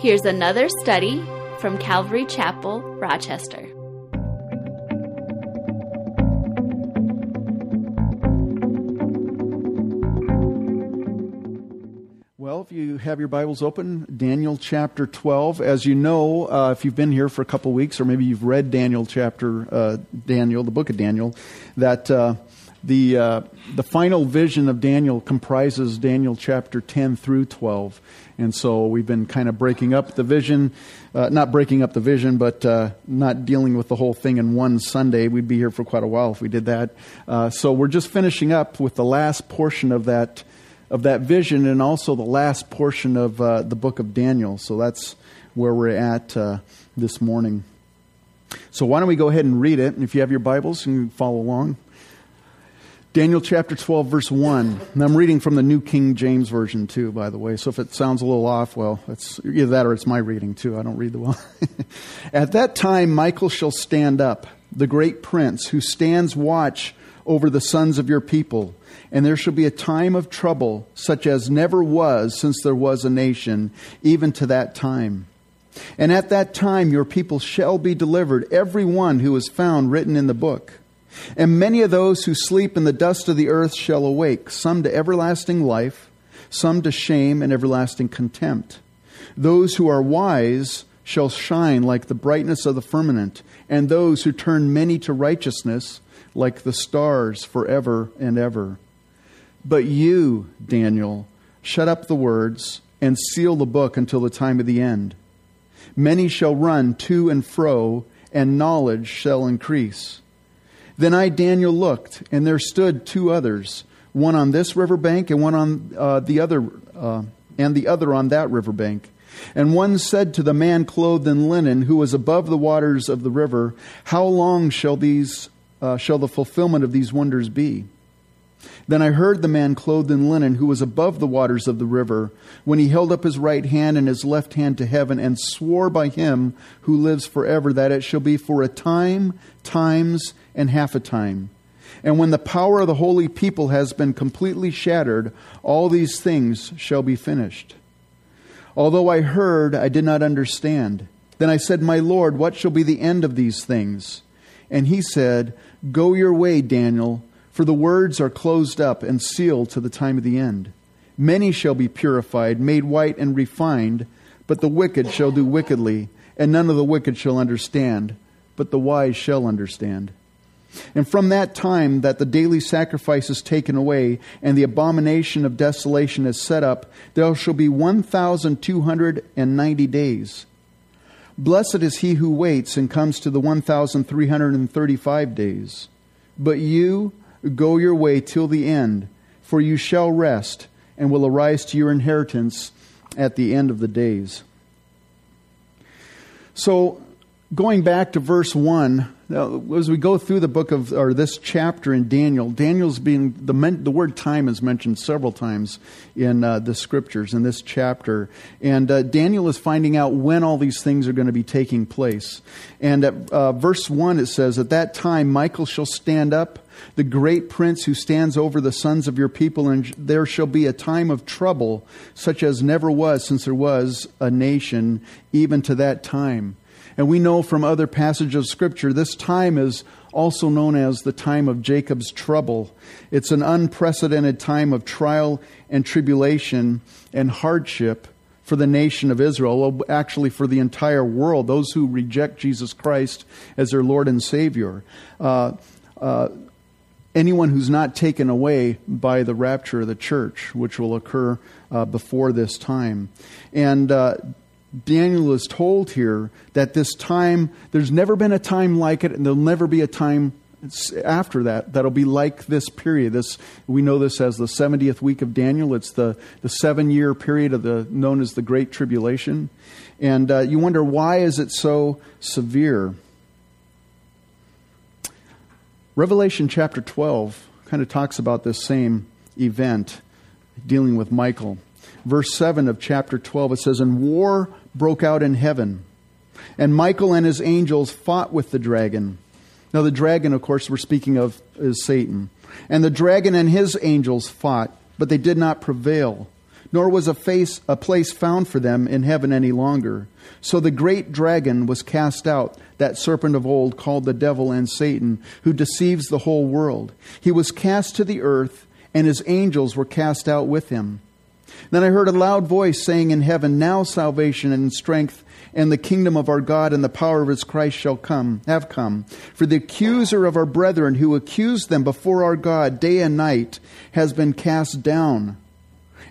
Here's another study from Calvary Chapel, Rochester. Well, if you have your Bibles open, Daniel chapter 12. As you know, uh, if you've been here for a couple weeks, or maybe you've read Daniel chapter, uh, Daniel, the book of Daniel, that uh, the, uh, the final vision of Daniel comprises Daniel chapter 10 through 12. And so we've been kind of breaking up the vision, uh, not breaking up the vision, but uh, not dealing with the whole thing in one Sunday. We'd be here for quite a while if we did that. so we're just finishing up with the last portion of that of that vision and also the last portion of uh, the book of Daniel. So that's where we're at uh, this morning. So why don't we go ahead and read it? And if you have your Bibles, you can follow along. Daniel chapter 12, verse 1. And I'm reading from the New King James Version, too, by the way. So if it sounds a little off, well, it's either that or it's my reading, too. I don't read the well. At that time, Michael shall stand up, the great prince, who stands watch over the sons of your people and there shall be a time of trouble such as never was since there was a nation, even to that time. And at that time your people shall be delivered, every one who is found written in the book. And many of those who sleep in the dust of the earth shall awake, some to everlasting life, some to shame and everlasting contempt. Those who are wise shall shine like the brightness of the firmament, and those who turn many to righteousness like the stars forever and ever. But you, Daniel, shut up the words and seal the book until the time of the end. Many shall run to and fro, and knowledge shall increase. Then I, Daniel, looked, and there stood two others, one on this river bank and one on uh, the other, uh, and the other on that river bank. And one said to the man clothed in linen, who was above the waters of the river, How long shall these, uh, shall the fulfillment of these wonders be? Then I heard the man clothed in linen who was above the waters of the river when he held up his right hand and his left hand to heaven and swore by him who lives forever that it shall be for a time, times, and half a time. And when the power of the holy people has been completely shattered, all these things shall be finished. Although I heard, I did not understand. Then I said, My Lord, what shall be the end of these things? And he said, Go your way, Daniel for the words are closed up and sealed to the time of the end. Many shall be purified, made white and refined, but the wicked shall do wickedly, and none of the wicked shall understand, but the wise shall understand. And from that time that the daily sacrifice is taken away, and the abomination of desolation is set up, there shall be 1,290 days. Blessed is he who waits and comes to the 1,335 days. But you, Go your way till the end, for you shall rest and will arise to your inheritance at the end of the days. So, going back to verse 1, as we go through the book of, or this chapter in Daniel, Daniel's being, the, the word time is mentioned several times in uh, the scriptures, in this chapter. And uh, Daniel is finding out when all these things are going to be taking place. And at uh, verse 1, it says, At that time, Michael shall stand up the great prince who stands over the sons of your people, and there shall be a time of trouble such as never was since there was a nation, even to that time. And we know from other passages of Scripture, this time is also known as the time of Jacob's trouble. It's an unprecedented time of trial and tribulation and hardship for the nation of Israel, actually for the entire world, those who reject Jesus Christ as their Lord and Savior. Uh, uh, anyone who's not taken away by the rapture of the church, which will occur uh, before this time. And uh, Daniel is told here that this time, there's never been a time like it, and there'll never be a time after that that'll be like this period. This we know this as the 70th week of daniel. It's the, the seven year period of the known as the great tribulation. And uh, you wonder why is it so severe? Revelation chapter 12 kind of talks about this same event dealing with Michael. Verse 7 of chapter 12 it says, And war broke out in heaven, and Michael and his angels fought with the dragon. Now, the dragon, of course, we're speaking of is Satan. And the dragon and his angels fought, but they did not prevail, nor was a, face, a place found for them in heaven any longer. So the great dragon was cast out, that serpent of old called the devil and Satan, who deceives the whole world. He was cast to the earth, and his angels were cast out with him. Then I heard a loud voice saying in heaven, Now salvation and strength and the kingdom of our God and the power of his Christ shall come, have come. For the accuser of our brethren who accused them before our God day and night has been cast down.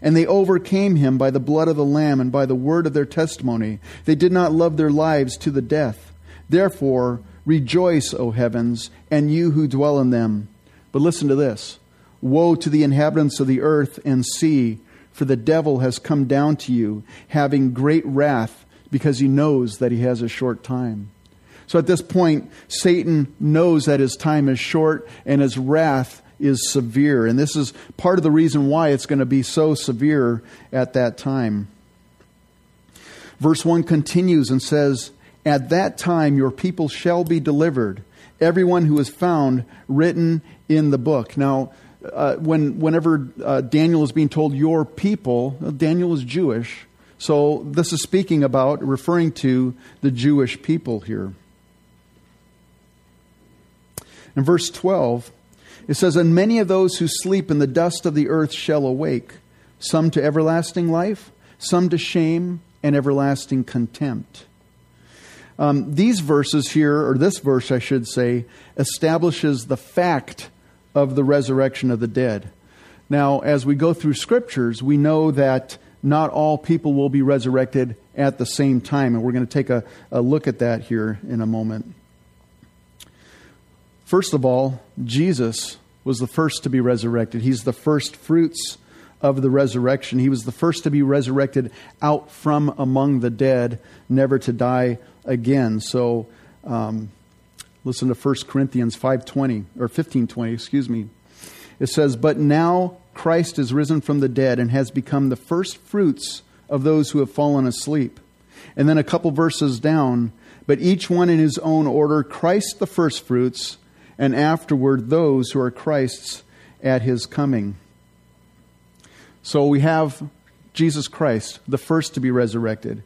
And they overcame him by the blood of the Lamb and by the word of their testimony. They did not love their lives to the death. Therefore, rejoice, O heavens, and you who dwell in them. But listen to this Woe to the inhabitants of the earth and sea, for the devil has come down to you, having great wrath, because he knows that he has a short time. So at this point, Satan knows that his time is short and his wrath is severe. And this is part of the reason why it's going to be so severe at that time. Verse 1 continues and says, At that time your people shall be delivered, everyone who is found written in the book. Now, uh, when, whenever uh, Daniel is being told your people, Daniel is Jewish. So this is speaking about, referring to the Jewish people here. In verse 12, it says, And many of those who sleep in the dust of the earth shall awake, some to everlasting life, some to shame and everlasting contempt. Um, these verses here, or this verse, I should say, establishes the fact of the resurrection of the dead. Now, as we go through scriptures, we know that not all people will be resurrected at the same time, and we're going to take a, a look at that here in a moment. First of all, Jesus was the first to be resurrected. He's the first fruits of the resurrection. He was the first to be resurrected out from among the dead, never to die again. So, um, listen to 1 Corinthians 5:20 or 15:20, excuse me. It says, "But now Christ is risen from the dead and has become the first fruits of those who have fallen asleep." And then a couple verses down, "But each one in his own order, Christ the first fruits, and afterward those who are Christ's at his coming. So we have Jesus Christ, the first to be resurrected.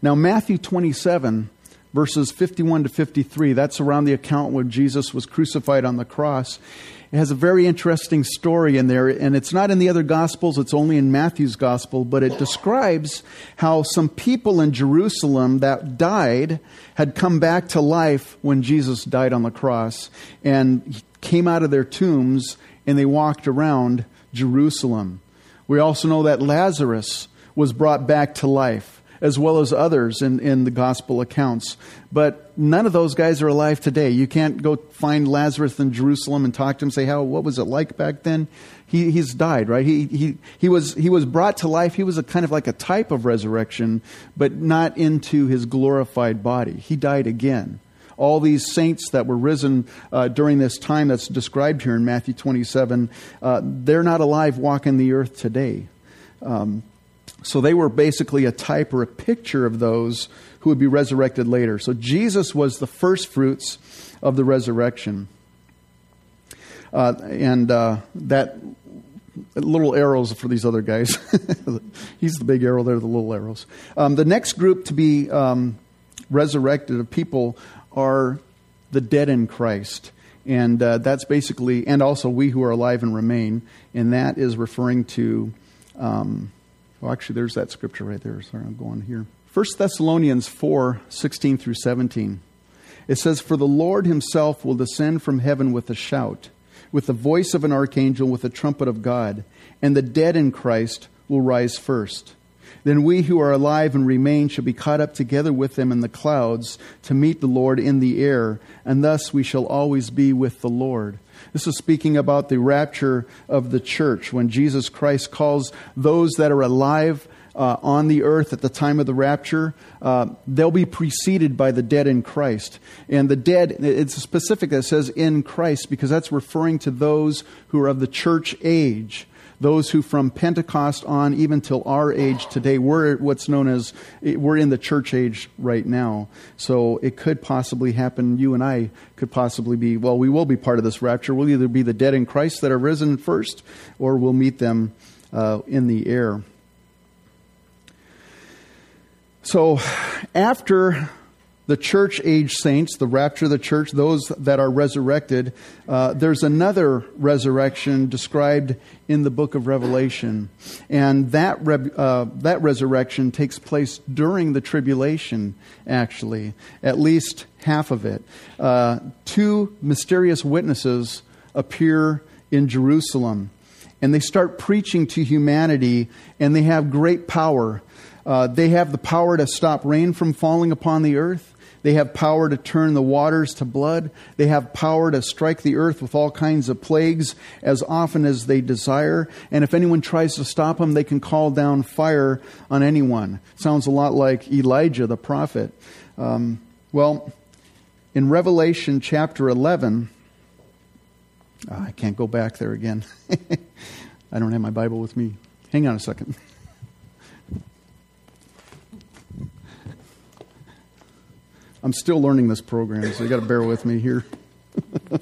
Now, Matthew 27, verses 51 to 53, that's around the account when Jesus was crucified on the cross. It has a very interesting story in there, and it's not in the other Gospels, it's only in Matthew's Gospel, but it describes how some people in Jerusalem that died had come back to life when Jesus died on the cross and came out of their tombs and they walked around Jerusalem. We also know that Lazarus was brought back to life as well as others in, in the gospel accounts. But none of those guys are alive today. You can't go find Lazarus in Jerusalem and talk to him, say, How, what was it like back then? He, he's died, right? He, he, he, was, he was brought to life. He was a kind of like a type of resurrection, but not into his glorified body. He died again all these saints that were risen uh, during this time that's described here in Matthew 27, uh, they're not alive walking the earth today. Um, so they were basically a type or a picture of those who would be resurrected later. So Jesus was the first fruits of the resurrection. Uh, and uh, that little arrows for these other guys. He's the big arrow, they're the little arrows. Um, the next group to be um, resurrected of people are the dead in Christ. And uh, that's basically, and also we who are alive and remain. And that is referring to. Um, well, actually, there's that scripture right there. Sorry, I'm going here. 1 Thessalonians 4 16 through 17. It says, For the Lord himself will descend from heaven with a shout, with the voice of an archangel, with the trumpet of God, and the dead in Christ will rise first. Then we who are alive and remain shall be caught up together with them in the clouds to meet the Lord in the air, and thus we shall always be with the Lord. This is speaking about the rapture of the church when Jesus Christ calls those that are alive uh, on the earth at the time of the rapture, uh, they'll be preceded by the dead in Christ. And the dead, it's specific that says in Christ because that's referring to those who are of the church age those who from Pentecost on, even till our age today, we're what's known as, we're in the church age right now. So it could possibly happen. You and I could possibly be, well, we will be part of this rapture. We'll either be the dead in Christ that are risen first, or we'll meet them uh, in the air. So after the church age saints, the rapture of the church, those that are resurrected, uh, there's another resurrection described in the book of Revelation. And that, re- uh, that resurrection takes place during the tribulation, actually, at least half of it. Uh, two mysterious witnesses appear in Jerusalem, and they start preaching to humanity, and they have great power. Uh, they have the power to stop rain from falling upon the earth. They have power to turn the waters to blood. They have power to strike the earth with all kinds of plagues as often as they desire. And if anyone tries to stop them, they can call down fire on anyone. Sounds a lot like Elijah the prophet. Um, well, in Revelation chapter 11, oh, I can't go back there again. I don't have my Bible with me. Hang on a second. I'm still learning this program, so you got to bear with me here.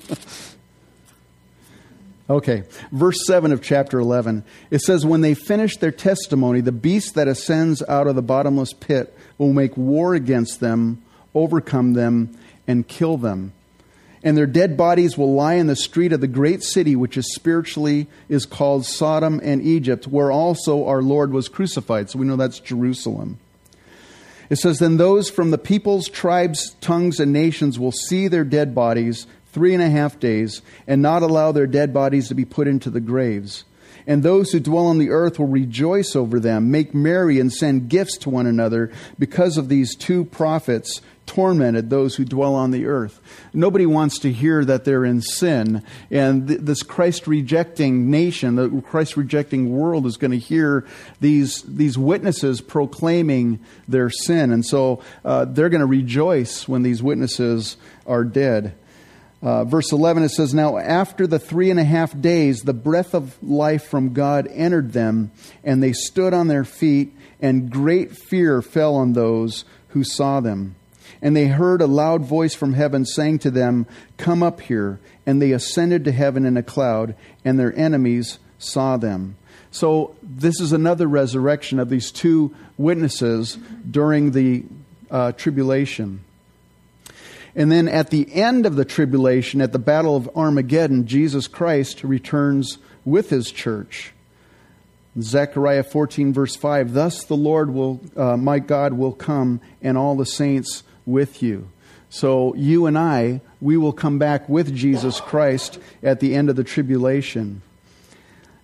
okay, verse 7 of chapter 11. It says, When they finish their testimony, the beast that ascends out of the bottomless pit will make war against them, overcome them, and kill them. And their dead bodies will lie in the street of the great city, which is spiritually is called Sodom and Egypt, where also our Lord was crucified. So we know that's Jerusalem. It says, Then those from the peoples, tribes, tongues, and nations will see their dead bodies three and a half days, and not allow their dead bodies to be put into the graves. And those who dwell on the earth will rejoice over them, make merry, and send gifts to one another because of these two prophets tormented those who dwell on the earth. Nobody wants to hear that they're in sin. And th- this Christ rejecting nation, the Christ rejecting world is going to hear these, these witnesses proclaiming their sin. And so uh, they're going to rejoice when these witnesses are dead. Uh, verse 11, it says, Now after the three and a half days, the breath of life from God entered them, and they stood on their feet, and great fear fell on those who saw them. And they heard a loud voice from heaven saying to them, Come up here. And they ascended to heaven in a cloud, and their enemies saw them. So, this is another resurrection of these two witnesses during the uh, tribulation. And then at the end of the tribulation, at the Battle of Armageddon, Jesus Christ returns with his church. Zechariah 14, verse 5 Thus the Lord will, uh, my God, will come, and all the saints with you. So you and I, we will come back with Jesus Christ at the end of the tribulation.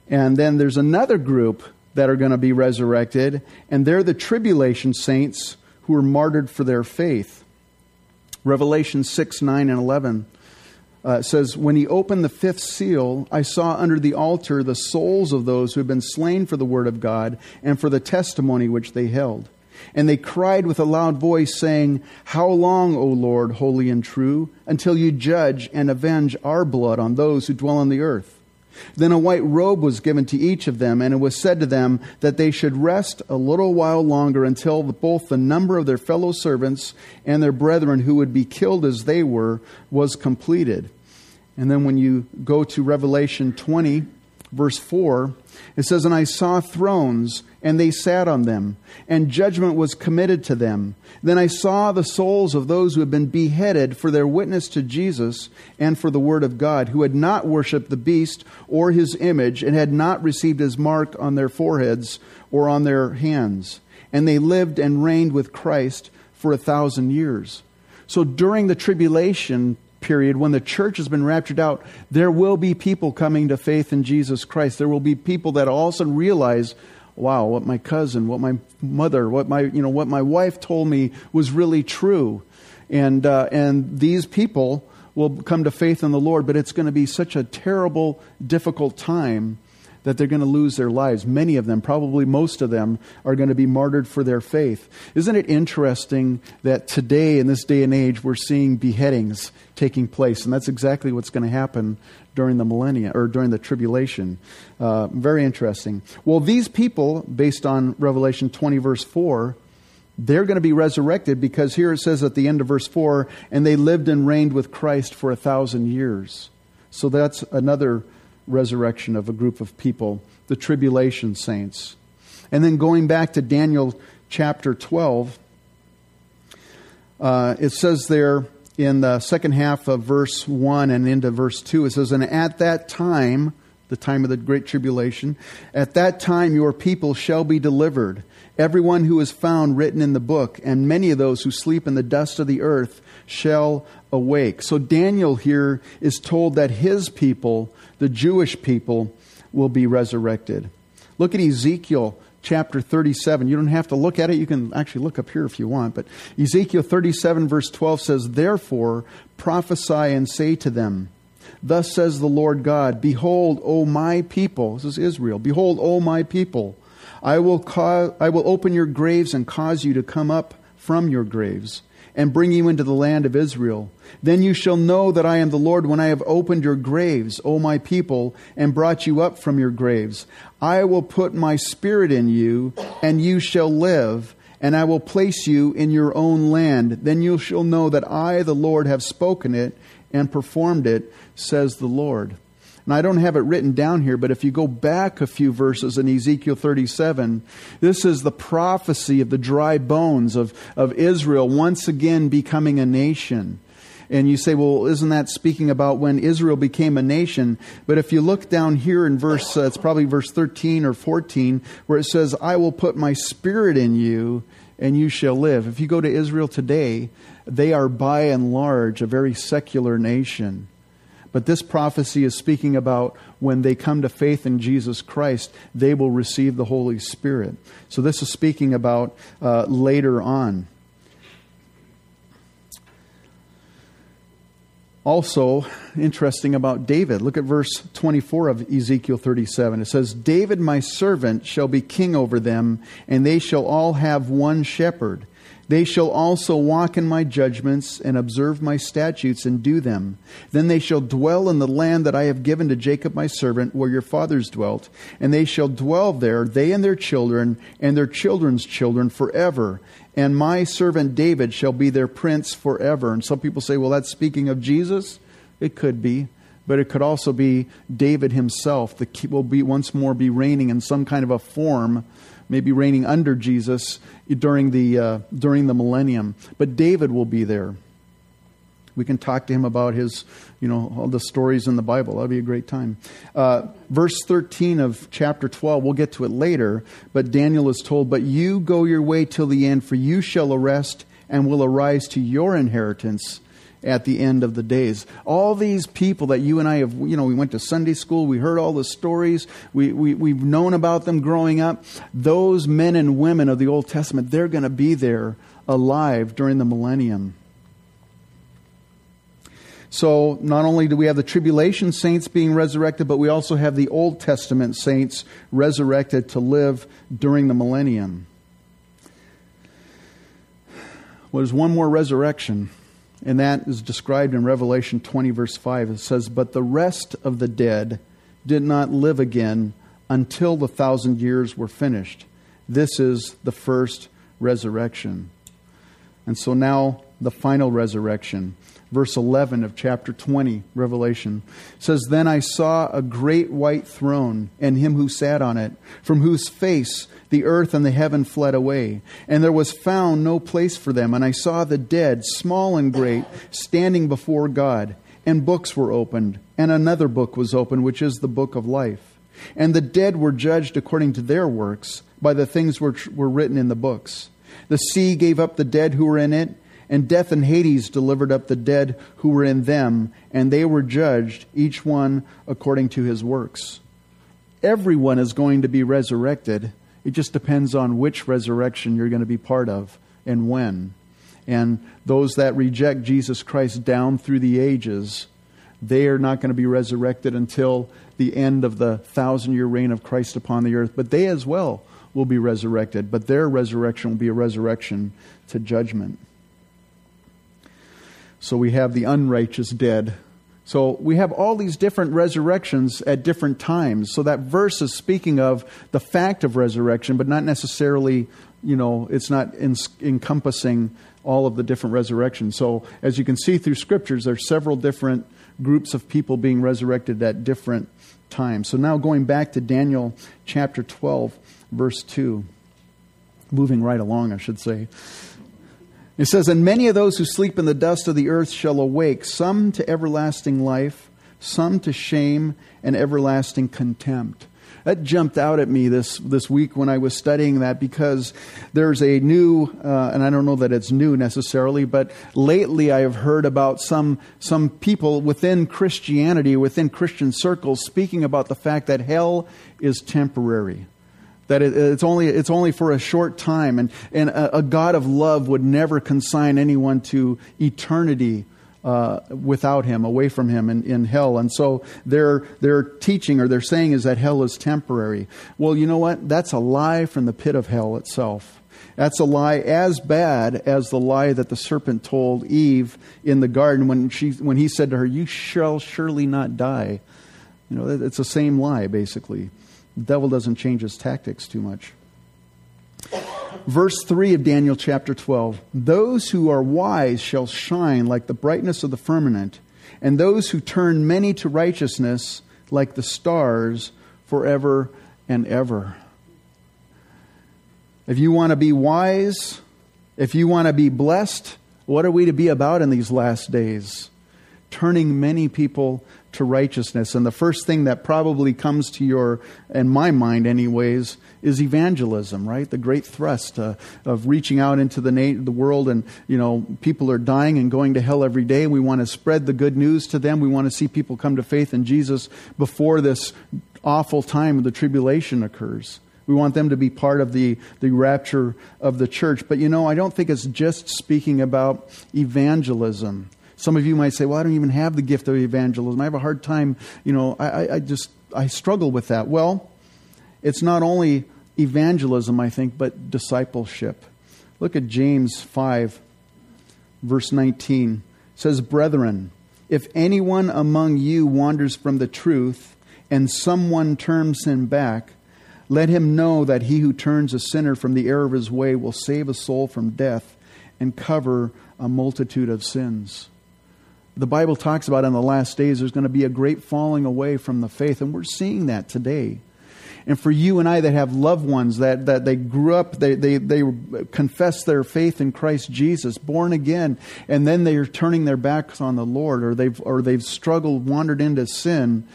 And then there's another group that are going to be resurrected, and they're the tribulation saints who were martyred for their faith. Revelation 6, 9, and 11 uh, says, When he opened the fifth seal, I saw under the altar the souls of those who had been slain for the word of God and for the testimony which they held. And they cried with a loud voice, saying, How long, O Lord, holy and true, until you judge and avenge our blood on those who dwell on the earth? Then a white robe was given to each of them, and it was said to them that they should rest a little while longer until both the number of their fellow servants and their brethren who would be killed as they were was completed. And then when you go to Revelation 20, verse 4, it says, And I saw thrones, and they sat on them, and judgment was committed to them. Then I saw the souls of those who had been beheaded for their witness to Jesus and for the word of God, who had not worshipped the beast or his image, and had not received his mark on their foreheads or on their hands. And they lived and reigned with Christ for a thousand years. So during the tribulation period, when the church has been raptured out, there will be people coming to faith in Jesus Christ. There will be people that all of a sudden realize, wow, what my cousin, what my mother, what my, you know, what my wife told me was really true. And, uh, and these people will come to faith in the Lord, but it's going to be such a terrible, difficult time that they're going to lose their lives. Many of them, probably most of them, are going to be martyred for their faith. Isn't it interesting that today, in this day and age, we're seeing beheadings taking place? And that's exactly what's going to happen during the millennia or during the tribulation. Uh, very interesting. Well, these people, based on Revelation 20, verse 4, they're going to be resurrected because here it says at the end of verse 4 and they lived and reigned with Christ for a thousand years. So that's another resurrection of a group of people, the tribulation saints. And then going back to Daniel chapter 12, Uh, it says there in the second half of verse 1 and into verse 2, it says, And at that time, the time of the great tribulation, at that time your people shall be delivered, everyone who is found written in the book, and many of those who sleep in the dust of the earth shall awake. So Daniel here is told that his people, the Jewish people, will be resurrected. Look at Ezekiel chapter 37. You don't have to look at it. You can actually look up here if you want. But Ezekiel 37, verse 12 says, Therefore prophesy and say to them, Thus says the Lord God, Behold, O my people, this is Israel, behold, O my people, I will, cause, I will open your graves and cause you to come up from your graves and bring you into the land of Israel. Then you shall know that I am the Lord when I have opened your graves, O my people, and brought you up from your graves. I will put my spirit in you, and you shall live, and I will place you in your own land. Then you shall know that I, the Lord, have spoken it and performed it, says the Lord. And I don't have it written down here, but if you go back a few verses in Ezekiel 37, this is the prophecy of the dry bones of, of Israel once again becoming a nation. And you say, well, isn't that speaking about when Israel became a nation? But if you look down here in verse, uh, it's probably verse 13 or 14, where it says, I will put my spirit in you and you shall live. If you go to Israel today, they are by and large a very secular nation. But this prophecy is speaking about when they come to faith in Jesus Christ, they will receive the Holy Spirit. So this is speaking about uh, later on. Also, interesting about David. Look at verse 24 of Ezekiel 37. It says, David, my servant, shall be king over them, and they shall all have one shepherd. They shall also walk in my judgments and observe my statutes and do them. Then they shall dwell in the land that I have given to Jacob my servant, where your fathers dwelt, and they shall dwell there, they and their children, and their children's children forever. And my servant David shall be their prince forever. And some people say, well, that's speaking of Jesus. It could be but it could also be David himself that will be once more be reigning in some kind of a form maybe reigning under Jesus during the, uh, during the millennium. But David will be there. We can talk to him about his, you know, all the stories in the Bible. That'll be a great time. Uh, verse 13 of chapter 12, we'll get to it later, but Daniel is told, But you go your way till the end, for you shall arrest and will arise to your inheritance at the end of the days. All these people that you and I have, you know, we went to Sunday school, we heard all the stories, we, we, we've known about them growing up. Those men and women of the Old Testament, they're going to be there alive during the millennium. So, not only do we have the tribulation saints being resurrected, but we also have the Old Testament saints resurrected to live during the millennium. Well, there's one more resurrection. And that is described in Revelation 20, verse 5. It says, But the rest of the dead did not live again until the thousand years were finished. This is the first resurrection. And so now the final resurrection. Verse 11 of chapter 20, Revelation says, Then I saw a great white throne and him who sat on it, from whose face the earth and the heaven fled away, and there was found no place for them. And I saw the dead, small and great, standing before God, and books were opened, and another book was opened, which is the book of life. And the dead were judged according to their works by the things which were written in the books. The sea gave up the dead who were in it, and death and Hades delivered up the dead who were in them, and they were judged, each one according to his works. Everyone is going to be resurrected it just depends on which resurrection you're going to be part of and when. And those that reject Jesus Christ down through the ages, they are not going to be resurrected until the end of the thousand year reign of Christ upon the earth. But they as well will be resurrected. But their resurrection will be a resurrection to judgment. So we have the unrighteous dead so we have all these different resurrections at different times. So that verse is speaking of the fact of resurrection, but not necessarily, you know, it's not in, encompassing all of the different resurrections. So as you can see through scriptures, there are several different groups of people being resurrected at different times. So now going back to Daniel chapter 12, verse 2, moving right along, I should say. It says, And many of those who sleep in the dust of the earth shall awake, some to everlasting life, some to shame and everlasting contempt. That jumped out at me this, this week when I was studying that because there's a new, uh, and I don't know that it's new necessarily, but lately I have heard about some, some people within Christianity, within Christian circles, speaking about the fact that hell is temporary that it, it's only it's only for a short time, and and a, a God of love would never consign anyone to eternity. Uh, without him, away from him in, in hell. And so their, their teaching or their saying is that hell is temporary. Well, you know what? That's a lie from the pit of hell itself. That's a lie as bad as the lie that the serpent told Eve in the garden when, she, when he said to her, You shall surely not die. You know, it's the same lie, basically. The devil doesn't change his tactics too much. Verse 3 of Daniel chapter 12 Those who are wise shall shine like the brightness of the firmament, and those who turn many to righteousness like the stars forever and ever. If you want to be wise, if you want to be blessed, what are we to be about in these last days? Turning many people to righteousness. And the first thing that probably comes to your, in my mind, anyways, is evangelism, right? The great thrust uh, of reaching out into the, na- the world, and you know, people are dying and going to hell every day. We want to spread the good news to them. We want to see people come to faith in Jesus before this awful time of the tribulation occurs. We want them to be part of the, the rapture of the church. But you know, I don't think it's just speaking about evangelism. Some of you might say, well, I don't even have the gift of evangelism. I have a hard time, you know, I, I just, I struggle with that. Well, it's not only evangelism, I think, but discipleship. Look at James 5, verse 19. It says, Brethren, if anyone among you wanders from the truth and someone turns him back, let him know that he who turns a sinner from the error of his way will save a soul from death and cover a multitude of sins the Bible talks about in the last days there's going to be a great falling away from the faith, and we're seeing that today. And for you and I that have loved ones that, that they grew up, they, they, they confess their faith in Christ Jesus, born again, and then they are turning their backs on the Lord or they've, or they've struggled, wandered into sin,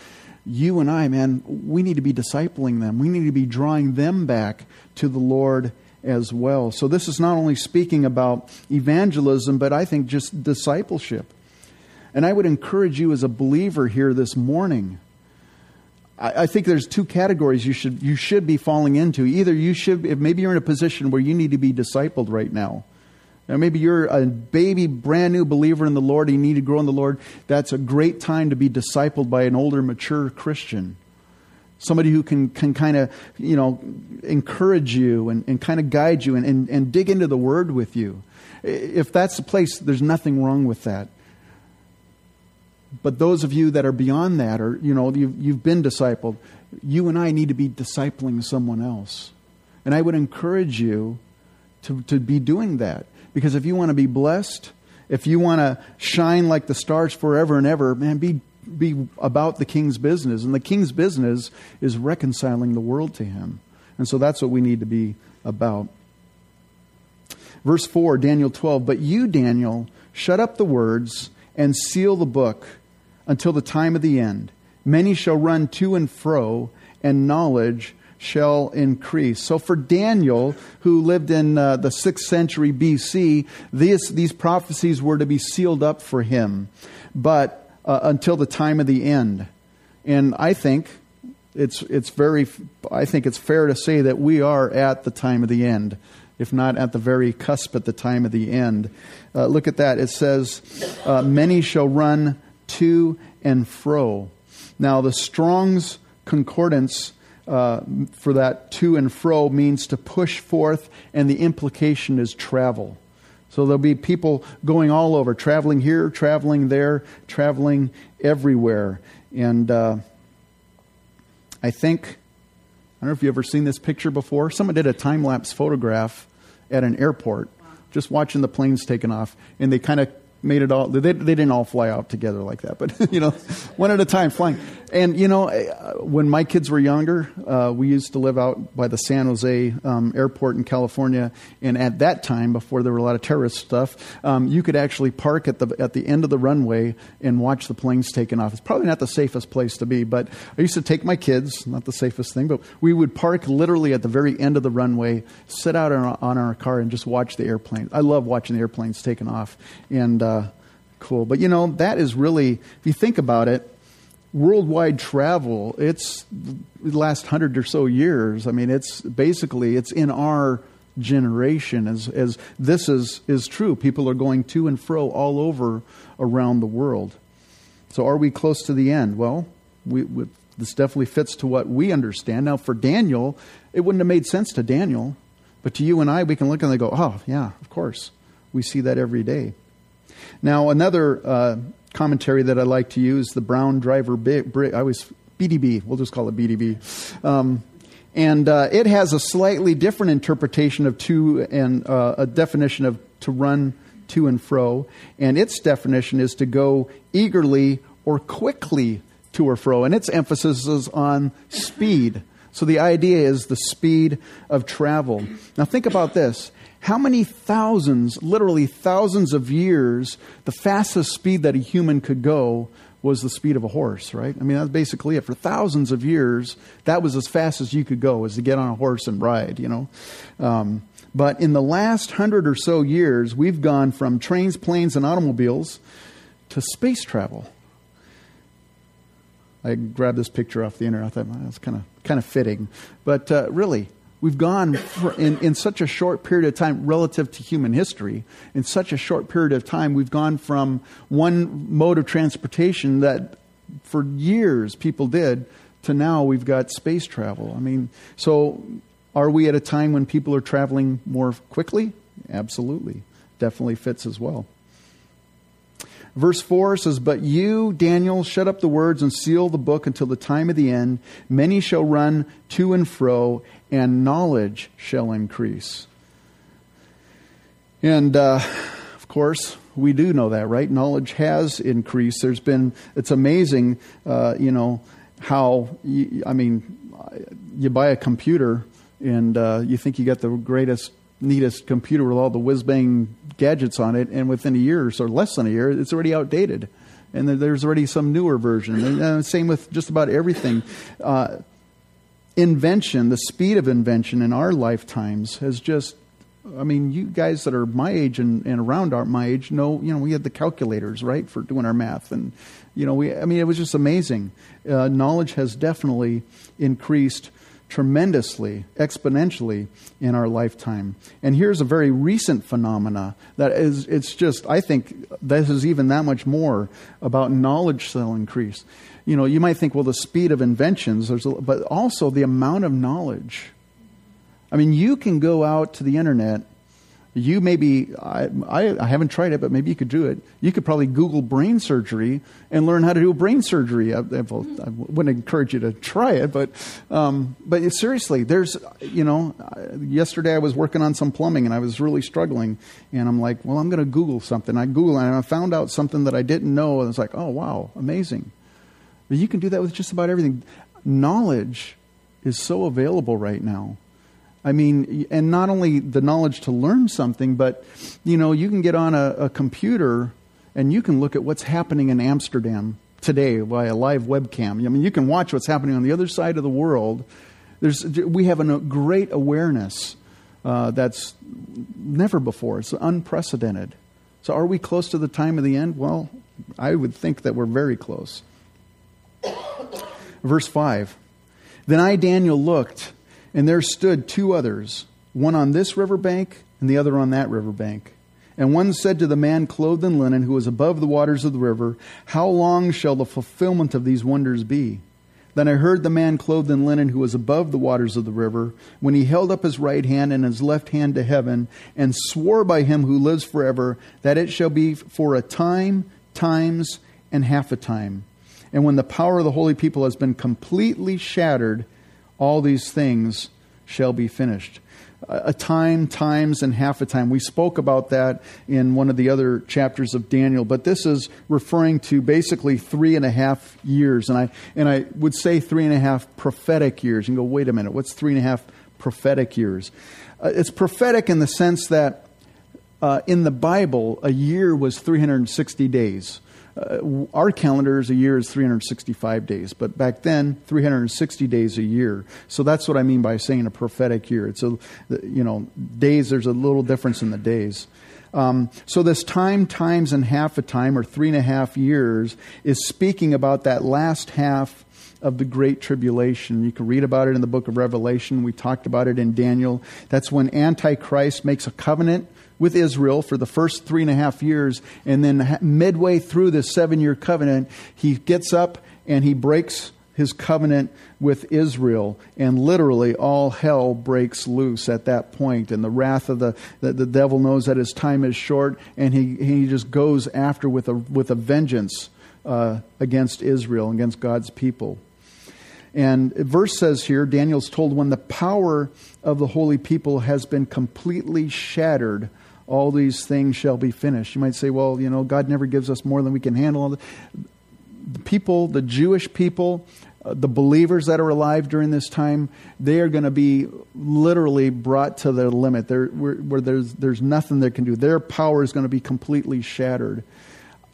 you and I, man, we need to be discipling them. We need to be drawing them back to the Lord as well. So this is not only speaking about evangelism, but I think just discipleship. And I would encourage you as a believer here this morning. I, I think there's two categories you should, you should be falling into. Either you should, if maybe you're in a position where you need to be discipled right now. Now, maybe you're a baby, brand new believer in the Lord, and you need to grow in the Lord. That's a great time to be discipled by an older, mature Christian. Somebody who can, can kind of, you know, encourage you and, and kind of guide you and, and, and dig into the Word with you. If that's the place, there's nothing wrong with that. But those of you that are beyond that, or you know, you've, you've been discipled, you and I need to be discipling someone else. And I would encourage you to, to be doing that. Because if you want to be blessed, if you want to shine like the stars forever and ever, man, be, be about the king's business. And the king's business is reconciling the world to him. And so that's what we need to be about. Verse 4, Daniel 12. But you, Daniel, shut up the words and seal the book until the time of the end. Many shall run to and fro, and knowledge shall increase. So for Daniel, who lived in uh, the 6th century BC, these, these prophecies were to be sealed up for him, but uh, until the time of the end. And I think it's, it's very, I think it's fair to say that we are at the time of the end, if not at the very cusp at the time of the end. Uh, look at that. It says, uh, Many shall run to and fro. Now, the Strong's Concordance uh, for that to and fro means to push forth, and the implication is travel. So there'll be people going all over, traveling here, traveling there, traveling everywhere. And uh, I think, I don't know if you've ever seen this picture before. Someone did a time lapse photograph at an airport, just watching the planes taking off. And they kind of made it all. They, they didn't all fly out together like that, but you know, one at a time flying. And you know, uh, when my kids were younger, uh, we used to live out by the San Jose um, airport in California. And at that time, before there were a lot of terrorist stuff, um, you could actually park at the at the end of the runway and watch the planes taking off. It's probably not the safest place to be, but I used to take my kids. Not the safest thing, but we would park literally at the very end of the runway, sit out on our, on our car, and just watch the airplane. I love watching the airplanes taking off, and uh, Uh, cool. But you know, that is really, if you think about it worldwide travel, it's the last hundred or so years. I mean, it's basically it's in our generation as as this is is true. People are going to and fro all over around the world. So, are we close to the end? Well, we, we, this definitely fits to what we understand. Now, for Daniel, it wouldn't have made sense to Daniel, but to you and I, we can look and they go, "Oh, yeah, of course." We see that every day. Now, another. Uh, commentary that I like to use, the Brown Driver Briggs. I always BDB. We'll just call it BDB. Um, and uh, it has a slightly different interpretation of to and uh, a definition of to run to and fro. And its definition is to go eagerly or quickly to or fro. And its emphasis is on speed. So the idea is the speed of travel. Now think about this how many thousands, literally thousands of years, the fastest speed that a human could go was the speed of a horse, right? I mean, that's basically it. For thousands of years, that was as fast as you could go, was to get on a horse and ride, you know. Um, but in the last hundred or so years, we've gone from trains, planes, and automobiles to space travel. I grabbed this picture off the internet. I thought well, that's kind of kind of fitting, but uh, really, We've gone in, in such a short period of time relative to human history, in such a short period of time, we've gone from one mode of transportation that for years people did to now we've got space travel. I mean, so are we at a time when people are traveling more quickly? Absolutely. Definitely fits as well. Verse 4 says, But you, Daniel, shut up the words and seal the book until the time of the end. Many shall run to and fro, and knowledge shall increase. And uh, of course, we do know that, right? Knowledge has increased. There's been, it's amazing, uh, you know, how, you, I mean, you buy a computer and uh, you think you got the greatest neatest computer with all the whiz bang gadgets on it, and within a year or so, less than a year, it's already outdated. And there's already some newer version. And uh, same with just about everything. Uh, invention, the speed of invention in our lifetimes has just I mean, you guys that are my age and, and around our my age know, you know, we had the calculators, right, for doing our math, and you know, we. I mean, it was just amazing. Uh, knowledge has definitely increased tremendously, exponentially in our lifetime. And here's a very recent phenomena that is, it's just, I think this is even that much more about knowledge shall increase. You know, you might think, well, the speed of inventions, there's a, but also the amount of knowledge. I mean, you can go out to the internet you maybe I, I, I, haven't tried it, but maybe you could do it. You could probably Google brain surgery and learn how to do brain surgery. I, well, I wouldn't encourage you to try it, but um, but seriously, there's you know, yesterday I was working on some plumbing and I was really struggling, and I'm like, well, I'm going to Google something. I Google and I found out something that I didn't know, and it's like, oh wow, amazing. But you can do that with just about everything. Knowledge is so available right now I mean, and not only the knowledge to learn something, but you know, you can get on a, a computer and you can look at what's happening in Amsterdam today by a live webcam. I mean, you can watch what's happening on the other side of the world. There's, we have a great awareness uh, that's never before. It's unprecedented. So, are we close to the time of the end? Well, I would think that we're very close. Verse 5 Then I, Daniel, looked and there stood two others, one on this river bank and the other on that river bank. And one said to the man clothed in linen who was above the waters of the river, How long shall the fulfillment of these wonders be? Then I heard the man clothed in linen who was above the waters of the river, when he held up his right hand and his left hand to heaven, and swore by him who lives forever, that it shall be for a time, times, and half a time. And when the power of the holy people has been completely shattered, all these things shall be finished. a time, times, and half a time. We spoke about that in one of the other chapters of Daniel, but this is referring to basically three and a half years. And I, and I would say three and a half prophetic years. And go, wait a minute, what's three and a half prophetic years? Uh, it's prophetic in the sense that uh, in the Bible, a year was 360 days. Uh, our calendar is a year is 365 days, but back then 360 days a year. So that's what I mean by saying a prophetic year. It's a you know days. There's a little difference in the days. Um, so this time, times, and half a time, or three and a half years, is speaking about that last half of the Great Tribulation. You can read about it in the book of Revelation. We talked about it in Daniel. That's when Antichrist makes a covenant with Israel for the first three and a half years. And then midway through this seven year covenant, he gets up and he breaks his covenant with Israel, and literally all hell breaks loose at that point. And the wrath of the, the, the, devil knows that his time is short, and he, he just goes after with a, with a vengeance uh, against Israel, against God's people. And verse says here Daniel's told when the power of the holy people has been completely shattered all these things shall be finished. You might say, well, you know, God never gives us more than we can handle. The people, the Jewish people, uh, the believers that are alive during this time, they are going to be literally brought to their limit. Where, where there's, there's nothing they can do. Their power is going to be completely shattered.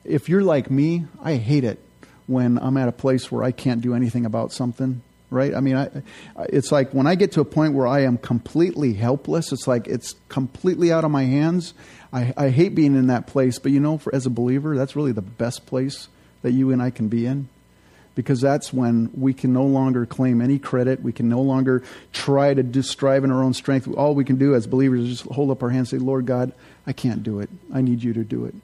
If you're like me, I hate it when I'm at a place where I can't do anything about something right? I mean, I, it's like when I get to a point where I am completely helpless, it's like it's completely out of my hands. I, I hate being in that place, but you know, for, as a believer, that's really the best place that you and I can be in. Because that's when we can no longer claim any credit. We can no longer try to do, strive in our own strength. All we can do as believers is just hold up our hands and say, Lord God, I can't do it. I need you to do it.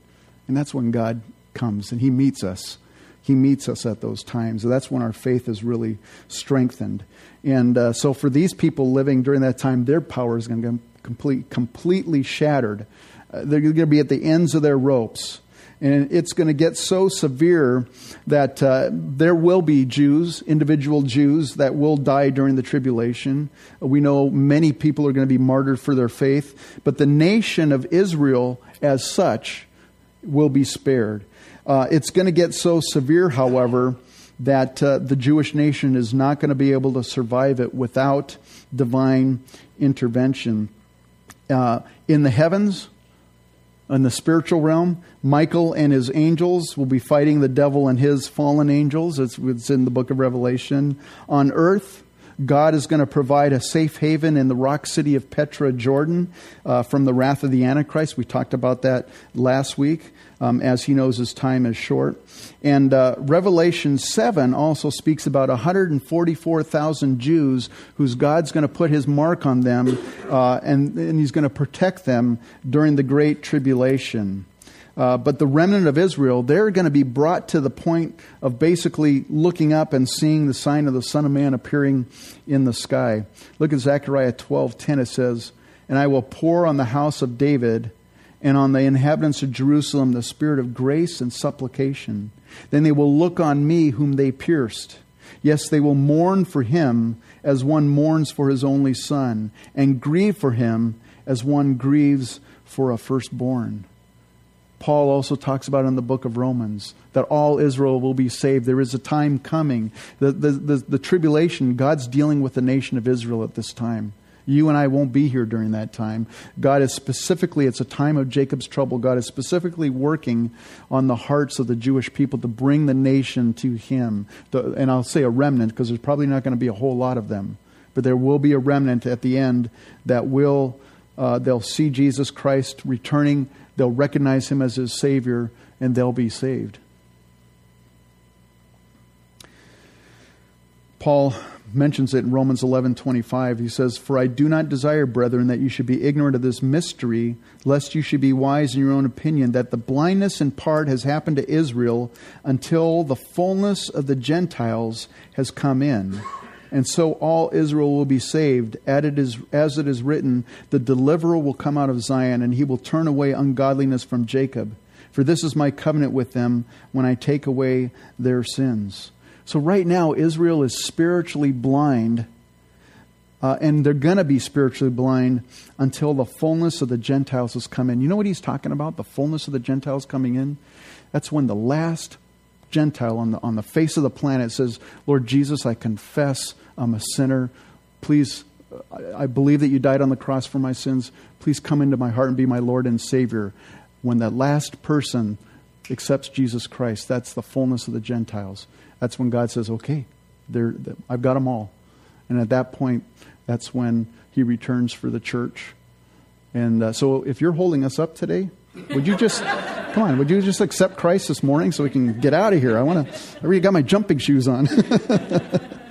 And that's when God comes and He meets us he meets us at those times. That's when our faith is really strengthened. And uh, so, for these people living during that time, their power is going to be complete, completely shattered. Uh, they're going to be at the ends of their ropes. And it's going to get so severe that uh, there will be Jews, individual Jews, that will die during the tribulation. We know many people are going to be martyred for their faith, but the nation of Israel, as such, will be spared. Uh, it's going to get so severe, however, that uh, the Jewish nation is not going to be able to survive it without divine intervention. Uh, in the heavens, in the spiritual realm, Michael and his angels will be fighting the devil and his fallen angels. It's, it's in the book of Revelation. On earth, God is going to provide a safe haven in the rock city of Petra, Jordan, uh, from the wrath of the Antichrist. We talked about that last week um, as he knows his time is short. And uh, Revelation 7 also speaks about 144,000 Jews whose God's going to put his mark on them uh, and, and he's going to protect them during the Great Tribulation. Uh, but the remnant of Israel, they're going to be brought to the point of basically looking up and seeing the sign of the Son of Man appearing in the sky. Look at Zechariah 12:10. It says, "And I will pour on the house of David and on the inhabitants of Jerusalem the spirit of grace and supplication. Then they will look on me whom they pierced. Yes, they will mourn for him as one mourns for his only son, and grieve for him as one grieves for a firstborn. Paul also talks about in the book of Romans that all Israel will be saved. There is a time coming. The, the, the, the tribulation, God's dealing with the nation of Israel at this time. You and I won't be here during that time. God is specifically, it's a time of Jacob's trouble. God is specifically working on the hearts of the Jewish people to bring the nation to Him. And I'll say a remnant because there's probably not going to be a whole lot of them. But there will be a remnant at the end that will, uh, they'll see Jesus Christ returning, they'll recognize Him as His Savior, and they'll be saved. Paul mentions it in Romans 11:25. He says, "For I do not desire, brethren, that you should be ignorant of this mystery, lest you should be wise in your own opinion, that the blindness in part has happened to Israel until the fullness of the Gentiles has come in." And so all Israel will be saved, as it is written, the deliverer will come out of Zion, and he will turn away ungodliness from Jacob. For this is my covenant with them when I take away their sins. So, right now, Israel is spiritually blind Uh, and they're going to be spiritually blind until the fullness of the Gentiles has come in. You know what he's talking about? The fullness of the Gentiles coming in? That's when the last Gentile on the, on the face of the planet says, Lord Jesus, I confess I'm a sinner. Please, I, believe that you died on the cross for my sins. Please come into my heart and be my Lord and Savior. When that last person accepts Jesus Christ, that's the fullness of the Gentiles. That's when God says, okay, I've got them all. And at that point, that's when he returns for the church. And uh, so if you're holding us up today, would you just, come on, would you just accept Christ this morning so we can get out of here? I want to, I already got my jumping shoes on.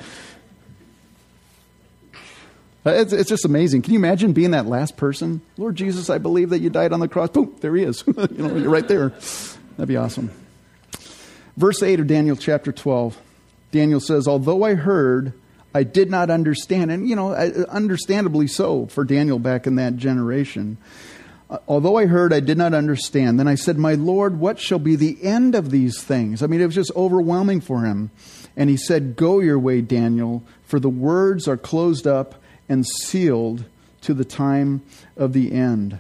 It's, it's, just amazing. Can you imagine being that last person? Lord Jesus, I believe that you died on the cross. Boom, there he is. you know, you're right there. That'd be awesome. Verse 8 of Daniel chapter 12. Daniel says, Although I heard, I did not understand. And, you know, understandably so for Daniel back in that generation. Uh, although I heard, I did not understand. Then I said, My Lord, what shall be the end of these things? I mean, it was just overwhelming for him. And he said, Go your way, Daniel, for the words are closed up and sealed to the time of the end.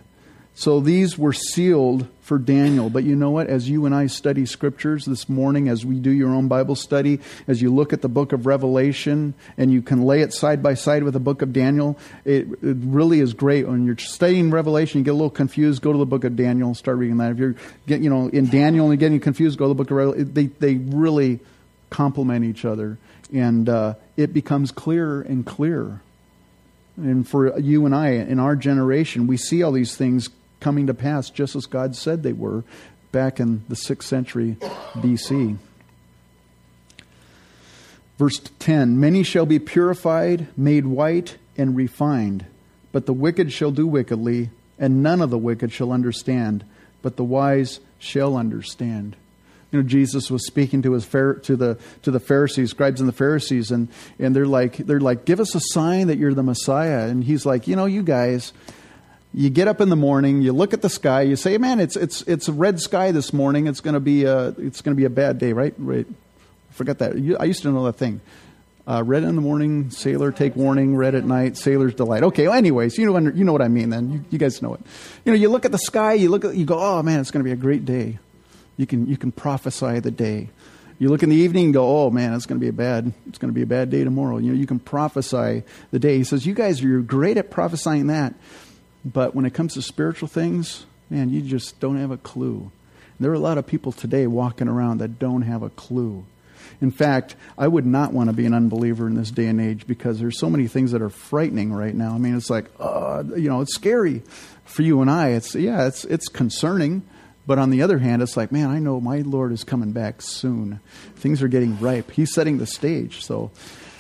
So these were sealed for Daniel. But you know what? As you and I study scriptures this morning, as we do your own Bible study, as you look at the book of Revelation and you can lay it side by side with the book of Daniel, it, it really is great. When you're studying Revelation, you get a little confused, go to the book of Daniel and start reading that. If you're get, you know, in Daniel and getting confused, go to the book of Revelation. They, they really complement each other. And uh, it becomes clearer and clearer. And for you and I, in our generation, we see all these things coming to pass just as God said they were back in the 6th century BC. Verse 10 Many shall be purified, made white, and refined, but the wicked shall do wickedly, and none of the wicked shall understand, but the wise shall understand. You know, Jesus was speaking to his to the to the Pharisees, scribes and the Pharisees, and and they're like they're like, give us a sign that you're the Messiah. And he's like, you know, you guys, you get up in the morning, you look at the sky, you say, "Man, it's it's it's a red sky this morning. It's to be a it's to be a bad day, right?" Right. Forget that. I used to know that thing. Uh, red in the morning, sailor take warning. Red at night, sailor's delight. Okay. Well, anyways, you know you know what I mean. Then you, you guys know it. You know, you look at the sky, you look at you go, "Oh man, it's going to be a great day." You can you can prophesy the day. You look in the evening and go, "Oh man, it's going to be a bad it's going to be a bad day tomorrow." You know, you can prophesy the day. He says, "You guys are great at prophesying that." But when it comes to spiritual things, man, you just don't have a clue. There are a lot of people today walking around that don't have a clue. In fact, I would not want to be an unbeliever in this day and age because there's so many things that are frightening right now. I mean, it's like, uh, you know, it's scary for you and I. It's yeah, it's it's concerning, but on the other hand, it's like, man, I know my Lord is coming back soon. Things are getting ripe. He's setting the stage. So,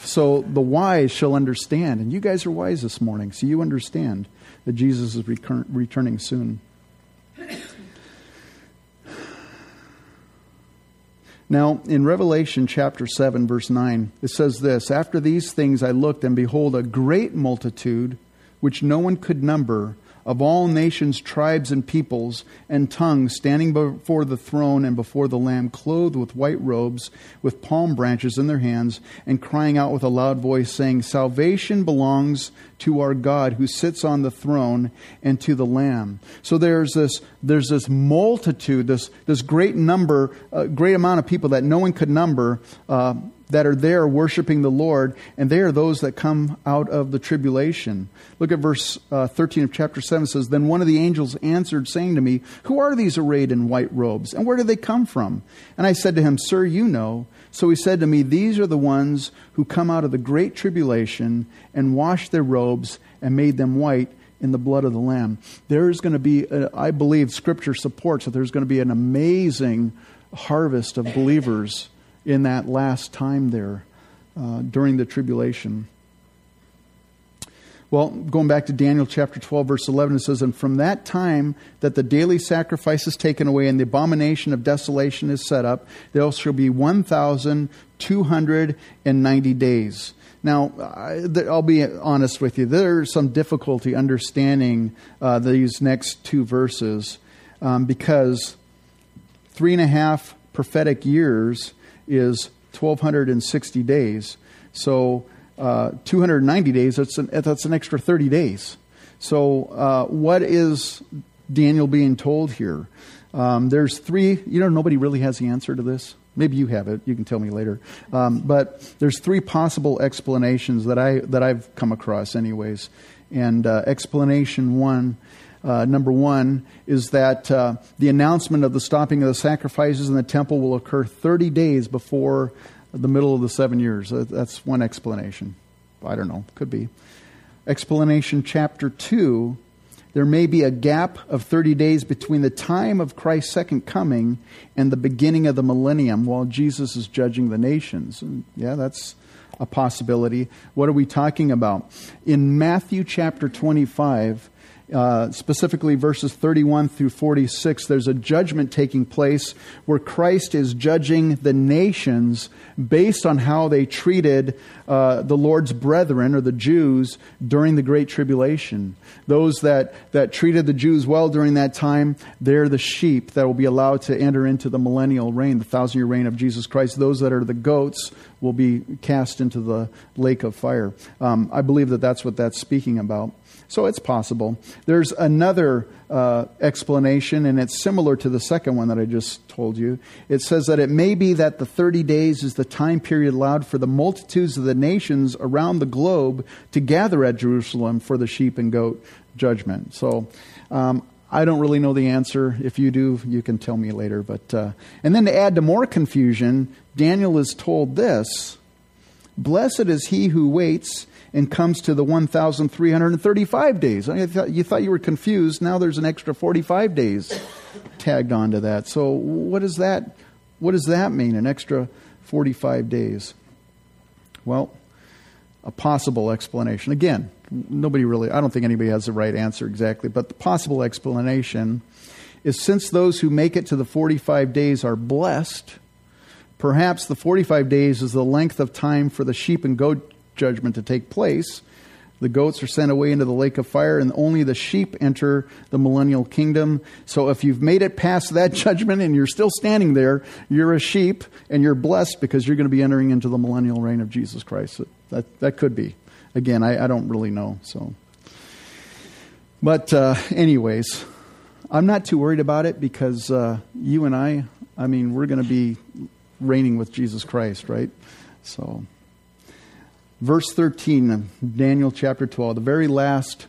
so the wise shall understand, and you guys are wise this morning, so you understand that Jesus is recur- returning soon. Now, in Revelation chapter 7, verse 9, it says this After these things I looked, and behold, a great multitude, which no one could number, of all nations, tribes, and peoples and tongues standing before the throne and before the Lamb, clothed with white robes, with palm branches in their hands, and crying out with a loud voice, saying, Salvation belongs to our God who sits on the throne and to the Lamb. So there's this, there's this multitude, this, this great number, uh, great amount of people that no one could number. Uh, that are there worshiping the Lord, and they are those that come out of the tribulation. Look at verse uh, 13 of chapter 7 says, Then one of the angels answered, saying to me, Who are these arrayed in white robes, and where do they come from? And I said to him, Sir, you know. So he said to me, These are the ones who come out of the great tribulation and washed their robes and made them white in the blood of the Lamb. There is going to be, a, I believe, Scripture supports that there's going to be an amazing harvest of believers in that last time there uh, during the tribulation. Well, going back to Daniel chapter 12, verse 11, it says, And from that time that the daily sacrifice is taken away and the abomination of desolation is set up, there shall be 1,290 days. Now, I'll be honest with you, there's some difficulty understanding uh, these next two verses um, because three and a half prophetic years is 1,260 days. So uh, 290 days, that's an, that's an extra 30 days. So, uh, what is Daniel being told here? Um, there's three, you know, nobody really has the answer to this. Maybe you have it. You can tell me later. Um, but there's three possible explanations that I that I've come across, anyways. And uh, explanation one, uh, number one, is that uh, the announcement of the stopping of the sacrifices in the temple will occur 30 days before the middle of the seven years. That's one explanation. I don't know. Could be. Explanation chapter two there may be a gap of 30 days between the time of Christ's second coming and the beginning of the millennium while Jesus is judging the nations. And yeah, that's a possibility. What are we talking about? In Matthew chapter 25, uh, specifically verses 31 through 46, there's a judgment taking place where Christ is judging the nations based on how they treated uh, the Lord's brethren or the Jews during the Great Tribulation. Those that, that treated the Jews well during that time, they're the sheep that will be allowed to enter into the millennial reign, the thousand year reign of Jesus Christ. Those that are the goats will be cast into the lake of fire. Um, I believe that that's what that's speaking about. So it's possible. There's another uh, explanation, and it's similar to the second one that I just told you. It says that it may be that the 30 days is the time period allowed for the multitudes of the nations around the globe to gather at Jerusalem for the sheep and goat judgment. So um, I don't really know the answer. If you do, you can tell me later. But uh, and then to add to more confusion, Daniel is told this: "Blessed is he who waits." And comes to the 1,335 days. Thought, you thought you were confused. Now there's an extra 45 days tagged onto that. So what does that, what does that mean, an extra 45 days? Well, a possible explanation. Again, nobody really, I don't think anybody has the right answer exactly, but the possible explanation is since those who make it to the 45 days are blessed, perhaps the 45 days is the length of time for the sheep and goat judgment to take place. The goats are sent away into the lake of fire, and only the sheep enter the millennial kingdom. So if you've made it past that judgment and you're still standing there, you're a sheep and you're blessed because you're going to be entering into the millennial reign of Jesus Christ. That, that could be. Again, I, I don't really know. So, But, uh, anyways, I'm not too worried about it because uh, you and I, I mean, we're going to be reigning with Jesus Christ, right? So. Verse 13 Daniel chapter 12, the very last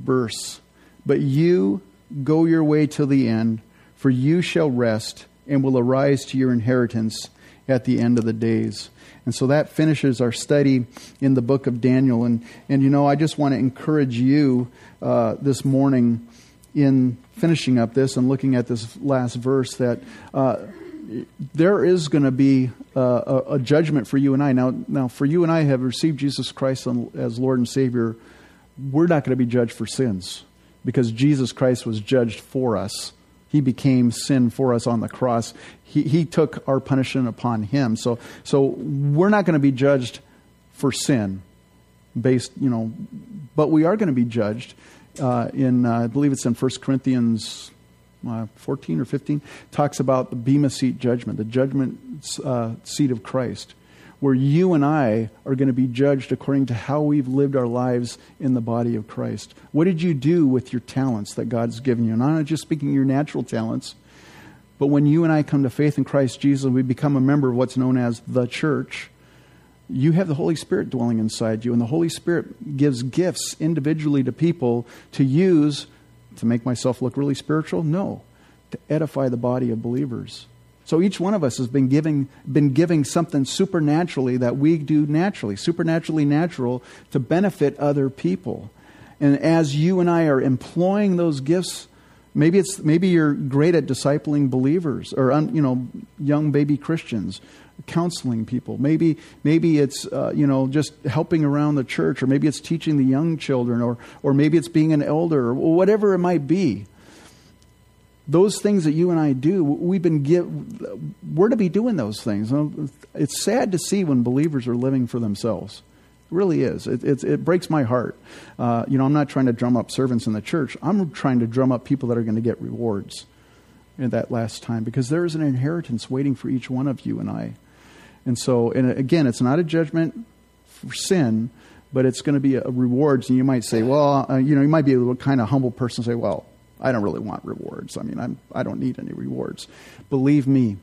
verse. But you go your way till the end, for you shall rest and will arise to your inheritance at the end of the days. And so that finishes our study in the book of Daniel. And, and you know, I just want to encourage you uh, this morning in finishing up this and looking at this last verse that uh, there is going to be uh, a, a, judgment for you and I. Now, now, for you and I have received Jesus Christ as Lord and Savior, we're not going to be judged for sins because Jesus Christ was judged for us. He became sin for us on the cross. He, he took our punishment upon him. So, so we're not going to be judged for sin based, you know, but we are going to be judged uh, in, uh, I believe it's in 1 Corinthians uh, 14 or 15, talks about the Bema seat judgment, the judgment uh, seat of Christ, where you and I are going to be judged according to how we've lived our lives in the body of Christ. What did you do with your talents that God's given you? And I'm not just speaking your natural talents, but when you and I come to faith in Christ Jesus, we become a member of what's known as the church. You have the Holy Spirit dwelling inside you, and the Holy Spirit gives gifts individually to people to use to make myself look really spiritual? No, to edify the body of believers. So each one of us has been giving, been giving something supernaturally that we do naturally, supernaturally natural to benefit other people. And as you and I are employing those gifts, maybe it's maybe you're great at discipling believers or you know young baby Christians counseling people. Maybe maybe it's uh, you know just helping around the church, or maybe it's teaching the young children, or or maybe it's being an elder, or whatever it might be. Those things that you and I do, we've been give, we're to be doing those things. It's sad to see when believers are living for themselves. It really is. It, it, it breaks my heart. Uh, you know, I'm not trying to drum up servants in the church. I'm trying to drum up people that are going to get rewards in that last time because there is an inheritance waiting for each one of you and I. And so, and again, it's not a judgment for sin, but it's going to be a, rewards. And you might say, well, uh, you know, you might be a kind of humble person and say, well, I don't really want rewards. I mean, I'm, I don't need any rewards. Believe me,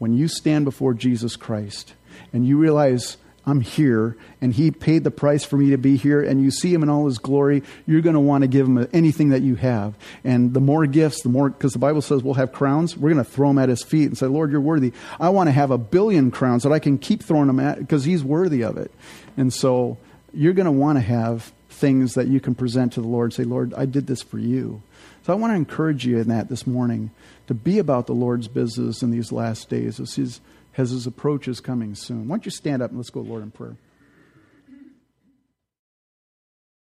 when you stand before Jesus Christ and you realize I'm here and he paid the price for me to be here and you see him in all his glory, you're going to want to give him anything that you have. And the more gifts, the more, because the Bible says we'll have crowns, we're going to throw them at his feet and say, Lord, you're worthy. I want to have a billion crowns that I can keep throwing them at because he's worthy of it. And so you're going to want to have things that you can present to the Lord. Say, Lord, I did this for you. So I want to encourage you in that this morning to be about the Lord's business in these last days as his, as his approach is coming soon. Why don't you stand up and let's go, Lord, in prayer.